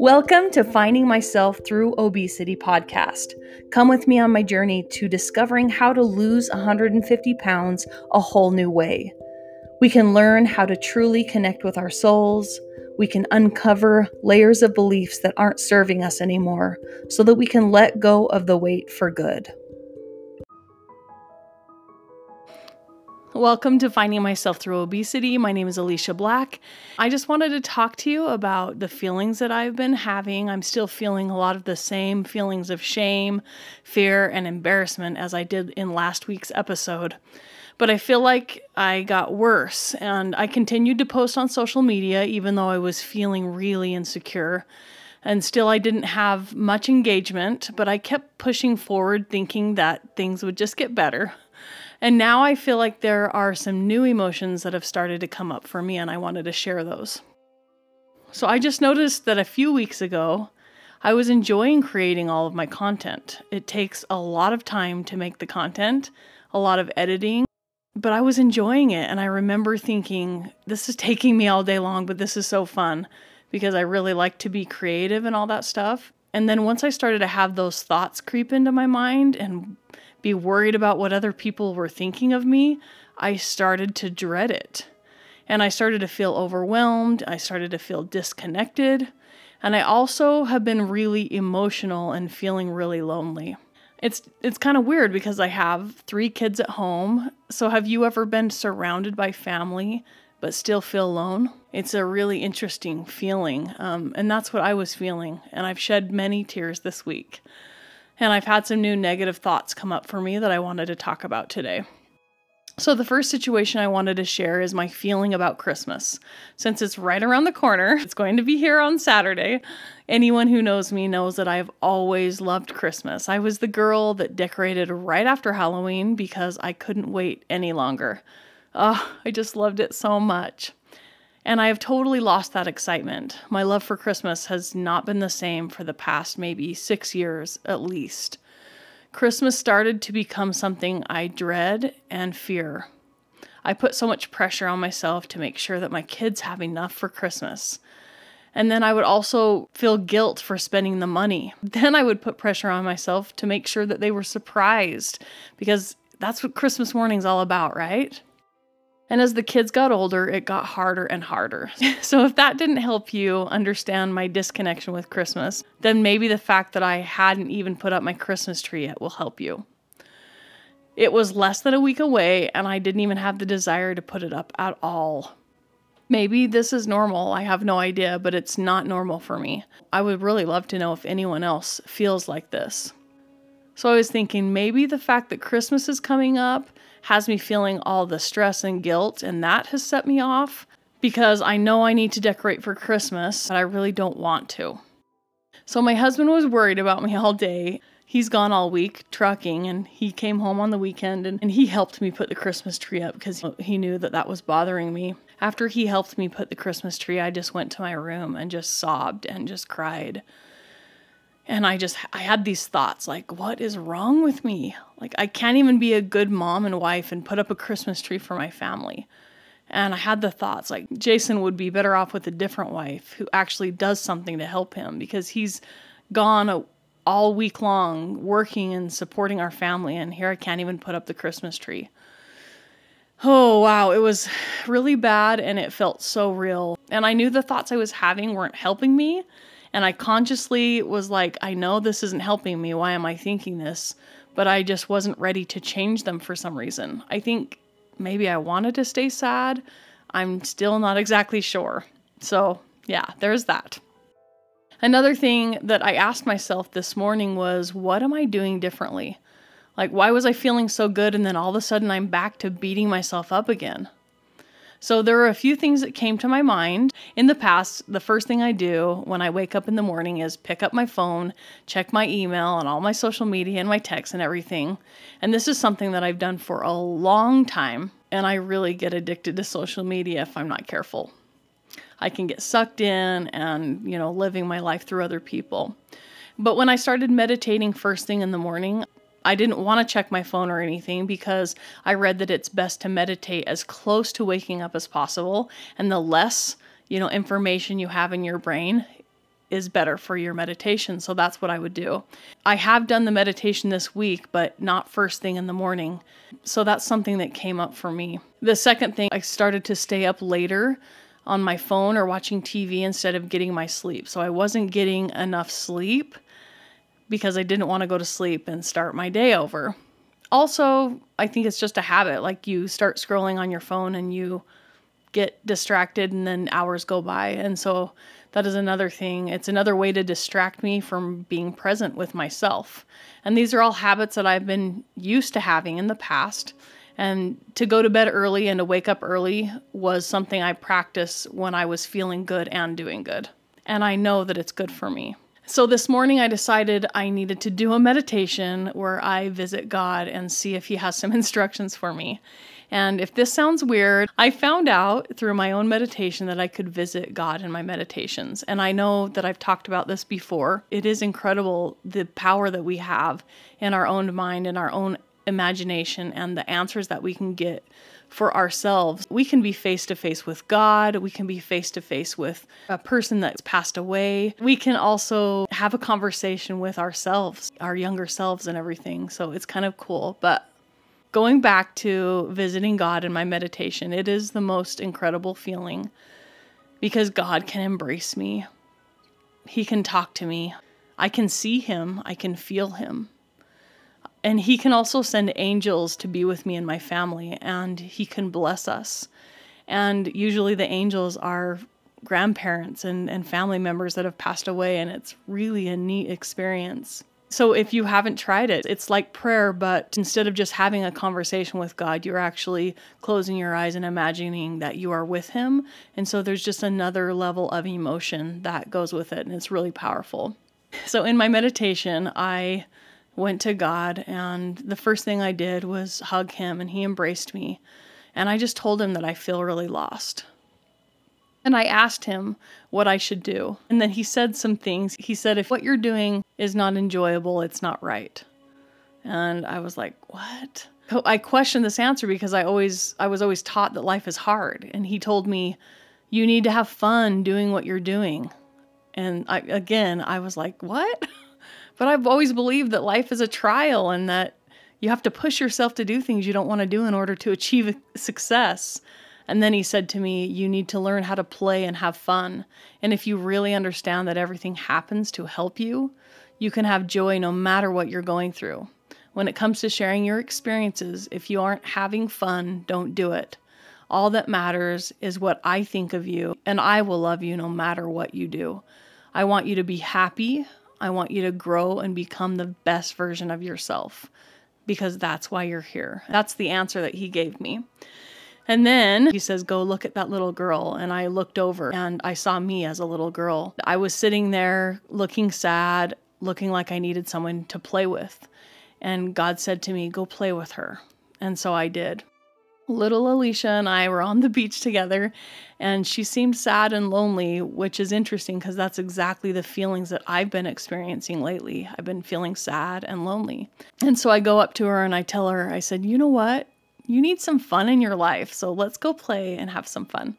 Welcome to Finding Myself Through Obesity podcast. Come with me on my journey to discovering how to lose 150 pounds a whole new way. We can learn how to truly connect with our souls. We can uncover layers of beliefs that aren't serving us anymore so that we can let go of the weight for good. Welcome to Finding Myself Through Obesity. My name is Alicia Black. I just wanted to talk to you about the feelings that I've been having. I'm still feeling a lot of the same feelings of shame, fear, and embarrassment as I did in last week's episode. But I feel like I got worse, and I continued to post on social media even though I was feeling really insecure. And still, I didn't have much engagement, but I kept pushing forward, thinking that things would just get better. And now I feel like there are some new emotions that have started to come up for me, and I wanted to share those. So I just noticed that a few weeks ago, I was enjoying creating all of my content. It takes a lot of time to make the content, a lot of editing, but I was enjoying it. And I remember thinking, this is taking me all day long, but this is so fun because I really like to be creative and all that stuff. And then once I started to have those thoughts creep into my mind and be worried about what other people were thinking of me, I started to dread it. And I started to feel overwhelmed. I started to feel disconnected. And I also have been really emotional and feeling really lonely. It's it's kind of weird because I have 3 kids at home. So have you ever been surrounded by family but still feel alone? It's a really interesting feeling. Um, and that's what I was feeling. And I've shed many tears this week. And I've had some new negative thoughts come up for me that I wanted to talk about today. So, the first situation I wanted to share is my feeling about Christmas. Since it's right around the corner, it's going to be here on Saturday. Anyone who knows me knows that I've always loved Christmas. I was the girl that decorated right after Halloween because I couldn't wait any longer. Oh, I just loved it so much. And I have totally lost that excitement. My love for Christmas has not been the same for the past maybe six years at least. Christmas started to become something I dread and fear. I put so much pressure on myself to make sure that my kids have enough for Christmas. And then I would also feel guilt for spending the money. Then I would put pressure on myself to make sure that they were surprised because that's what Christmas morning's all about, right? And as the kids got older, it got harder and harder. so, if that didn't help you understand my disconnection with Christmas, then maybe the fact that I hadn't even put up my Christmas tree yet will help you. It was less than a week away, and I didn't even have the desire to put it up at all. Maybe this is normal, I have no idea, but it's not normal for me. I would really love to know if anyone else feels like this. So I was thinking maybe the fact that Christmas is coming up has me feeling all the stress and guilt, and that has set me off because I know I need to decorate for Christmas, but I really don't want to. So my husband was worried about me all day. He's gone all week trucking and he came home on the weekend and, and he helped me put the Christmas tree up because he knew that that was bothering me. After he helped me put the Christmas tree, I just went to my room and just sobbed and just cried and i just i had these thoughts like what is wrong with me? Like i can't even be a good mom and wife and put up a christmas tree for my family. And i had the thoughts like jason would be better off with a different wife who actually does something to help him because he's gone a, all week long working and supporting our family and here i can't even put up the christmas tree. Oh wow. It was really bad and it felt so real. And i knew the thoughts i was having weren't helping me and I consciously was like, I know this isn't helping me. Why am I thinking this? But I just wasn't ready to change them for some reason. I think maybe I wanted to stay sad. I'm still not exactly sure. So, yeah, there's that. Another thing that I asked myself this morning was, what am I doing differently? Like, why was I feeling so good and then all of a sudden I'm back to beating myself up again? So there are a few things that came to my mind. In the past, the first thing I do when I wake up in the morning is pick up my phone, check my email and all my social media and my texts and everything. And this is something that I've done for a long time, and I really get addicted to social media if I'm not careful. I can get sucked in and, you know, living my life through other people. But when I started meditating first thing in the morning, I didn't want to check my phone or anything because I read that it's best to meditate as close to waking up as possible and the less, you know, information you have in your brain is better for your meditation. So that's what I would do. I have done the meditation this week, but not first thing in the morning. So that's something that came up for me. The second thing, I started to stay up later on my phone or watching TV instead of getting my sleep. So I wasn't getting enough sleep because I didn't want to go to sleep and start my day over. Also, I think it's just a habit. Like you start scrolling on your phone and you get distracted and then hours go by. And so that is another thing. It's another way to distract me from being present with myself. And these are all habits that I've been used to having in the past. And to go to bed early and to wake up early was something I practiced when I was feeling good and doing good. And I know that it's good for me. So this morning I decided I needed to do a meditation where I visit God and see if He has some instructions for me. And if this sounds weird, I found out through my own meditation that I could visit God in my meditations. And I know that I've talked about this before. It is incredible the power that we have in our own mind and our own imagination and the answers that we can get for ourselves. We can be face to face with God. We can be face to face with a person that's passed away. We can also have a conversation with ourselves, our younger selves, and everything. So it's kind of cool. But going back to visiting God in my meditation, it is the most incredible feeling because God can embrace me. He can talk to me. I can see Him. I can feel Him. And he can also send angels to be with me and my family, and he can bless us. And usually the angels are grandparents and, and family members that have passed away, and it's really a neat experience. So if you haven't tried it, it's like prayer, but instead of just having a conversation with God, you're actually closing your eyes and imagining that you are with Him. And so there's just another level of emotion that goes with it, and it's really powerful. So in my meditation, I went to God, and the first thing I did was hug him, and he embraced me. And I just told him that I feel really lost. And I asked him what I should do. And then he said some things. He said, If what you're doing is not enjoyable, it's not right. And I was like, What? I questioned this answer because I always I was always taught that life is hard. And he told me, You need to have fun doing what you're doing. And I, again, I was like, What? But I've always believed that life is a trial and that you have to push yourself to do things you don't want to do in order to achieve success. And then he said to me, You need to learn how to play and have fun. And if you really understand that everything happens to help you, you can have joy no matter what you're going through. When it comes to sharing your experiences, if you aren't having fun, don't do it. All that matters is what I think of you, and I will love you no matter what you do. I want you to be happy. I want you to grow and become the best version of yourself because that's why you're here. That's the answer that he gave me. And then he says, Go look at that little girl. And I looked over and I saw me as a little girl. I was sitting there looking sad, looking like I needed someone to play with. And God said to me, Go play with her. And so I did little Alicia and I were on the beach together, and she seemed sad and lonely, which is interesting because that's exactly the feelings that I've been experiencing lately. I've been feeling sad and lonely. And so I go up to her and I tell her, I said, You know what? You need some fun in your life, so let's go play and have some fun.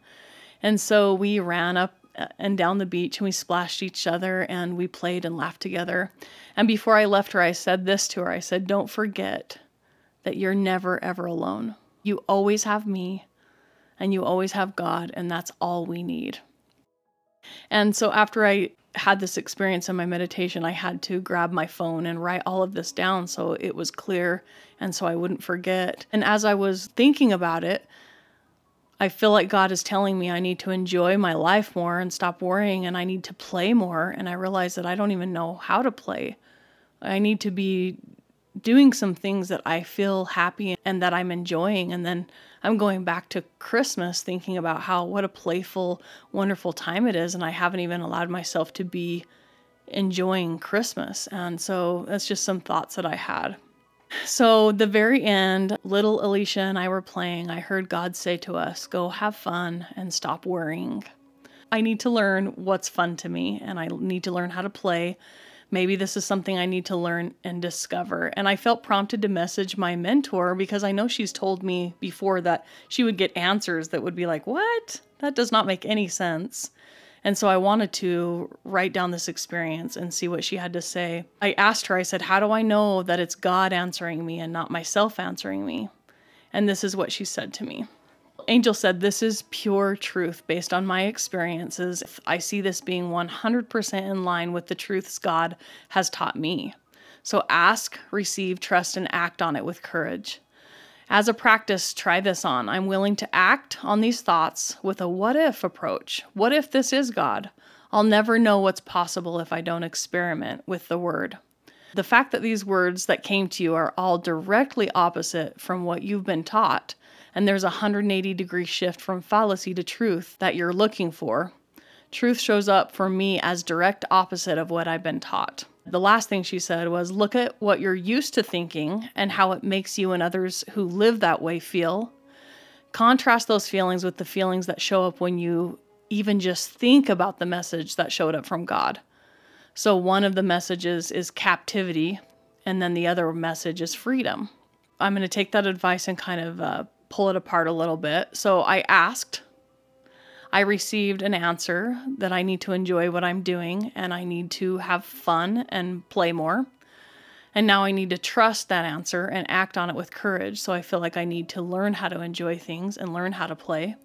And so we ran up uh, and down the beach and we splashed each other and we played and laughed together. And before I left her, I said this to her I said, Don't forget that you're never, ever alone. You always have me and you always have God, and that's all we need. And so after I had this experience in my meditation, I had to grab my phone and write all of this down so it was clear and so I wouldn't forget. And as I was thinking about it, I feel like God is telling me I need to enjoy my life more and stop worrying and I need to play more. And I realize that I don't even know how to play. I need to be doing some things that I feel happy and that I'm enjoying. And then I'm going back to Christmas thinking about how what a playful, wonderful time it is. And I haven't even allowed myself to be enjoying Christmas. And so that's just some thoughts that I had. So, the very end, little Alicia and I were playing. I heard God say to us, Go have fun and stop worrying. I need to learn what's fun to me and I need to learn how to play maybe this is something I need to learn and discover. And I felt prompted to message my mentor because I know she's told me before that she would get answers that would be like, What? That does not make any sense. And so I wanted to write down this experience and see what she had to say. I asked her, I said, How do I know that it's God answering me and not myself answering me? And this is what she said to me. Angel said, This is pure truth based on my experiences. I see this being 100% in line with the truths God has taught me. So ask, receive, trust, and act on it with courage. As a practice, try this on. I'm willing to act on these thoughts with a what if approach. What if this is God? I'll never know what's possible if I don't experiment with the word. The fact that these words that came to you are all directly opposite from what you've been taught, and there's a 180 degree shift from fallacy to truth that you're looking for, truth shows up for me as direct opposite of what I've been taught. The last thing she said was look at what you're used to thinking and how it makes you and others who live that way feel. Contrast those feelings with the feelings that show up when you even just think about the message that showed up from God. So, one of the messages is captivity, and then the other message is freedom. I'm going to take that advice and kind of uh, pull it apart a little bit. So, I asked I received an answer that I need to enjoy what I'm doing and I need to have fun and play more. And now I need to trust that answer and act on it with courage. So I feel like I need to learn how to enjoy things and learn how to play.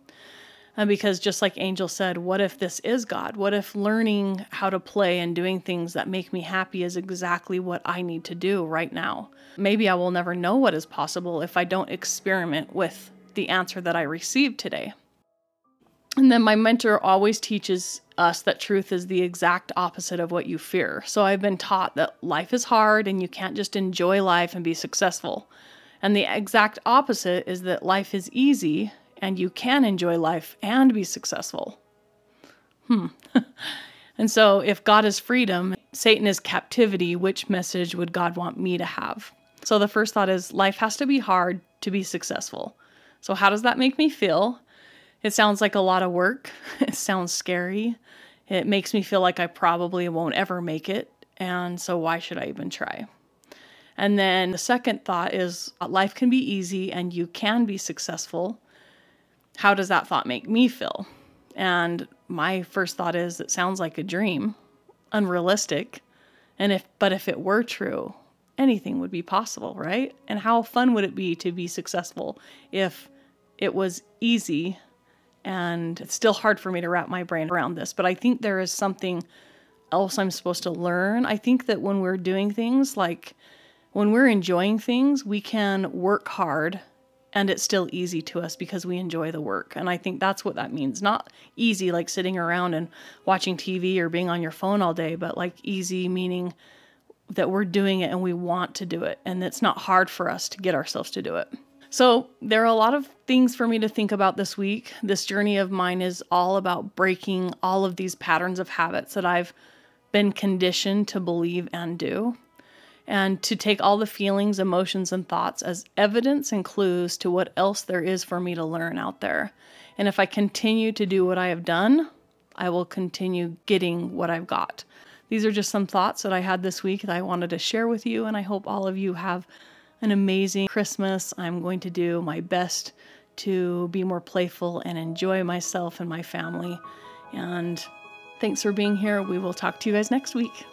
And because just like Angel said, what if this is God? What if learning how to play and doing things that make me happy is exactly what I need to do right now? Maybe I will never know what is possible if I don't experiment with the answer that I received today. And then my mentor always teaches us that truth is the exact opposite of what you fear. So I've been taught that life is hard and you can't just enjoy life and be successful. And the exact opposite is that life is easy and you can enjoy life and be successful. Hmm. and so if God is freedom, Satan is captivity, which message would God want me to have? So the first thought is life has to be hard to be successful. So how does that make me feel? It sounds like a lot of work. It sounds scary. It makes me feel like I probably won't ever make it. And so, why should I even try? And then the second thought is life can be easy and you can be successful. How does that thought make me feel? And my first thought is it sounds like a dream, unrealistic. And if but if it were true, anything would be possible, right? And how fun would it be to be successful if it was easy and it's still hard for me to wrap my brain around this, but I think there is something else I'm supposed to learn. I think that when we're doing things like when we're enjoying things, we can work hard and it's still easy to us because we enjoy the work. And I think that's what that means. Not easy like sitting around and watching TV or being on your phone all day, but like easy meaning that we're doing it and we want to do it. And it's not hard for us to get ourselves to do it. So, there are a lot of things for me to think about this week. This journey of mine is all about breaking all of these patterns of habits that I've been conditioned to believe and do, and to take all the feelings, emotions, and thoughts as evidence and clues to what else there is for me to learn out there. And if I continue to do what I have done, I will continue getting what I've got. These are just some thoughts that I had this week that I wanted to share with you, and I hope all of you have an amazing Christmas. I'm going to do my best to be more playful and enjoy myself and my family. And thanks for being here. We will talk to you guys next week.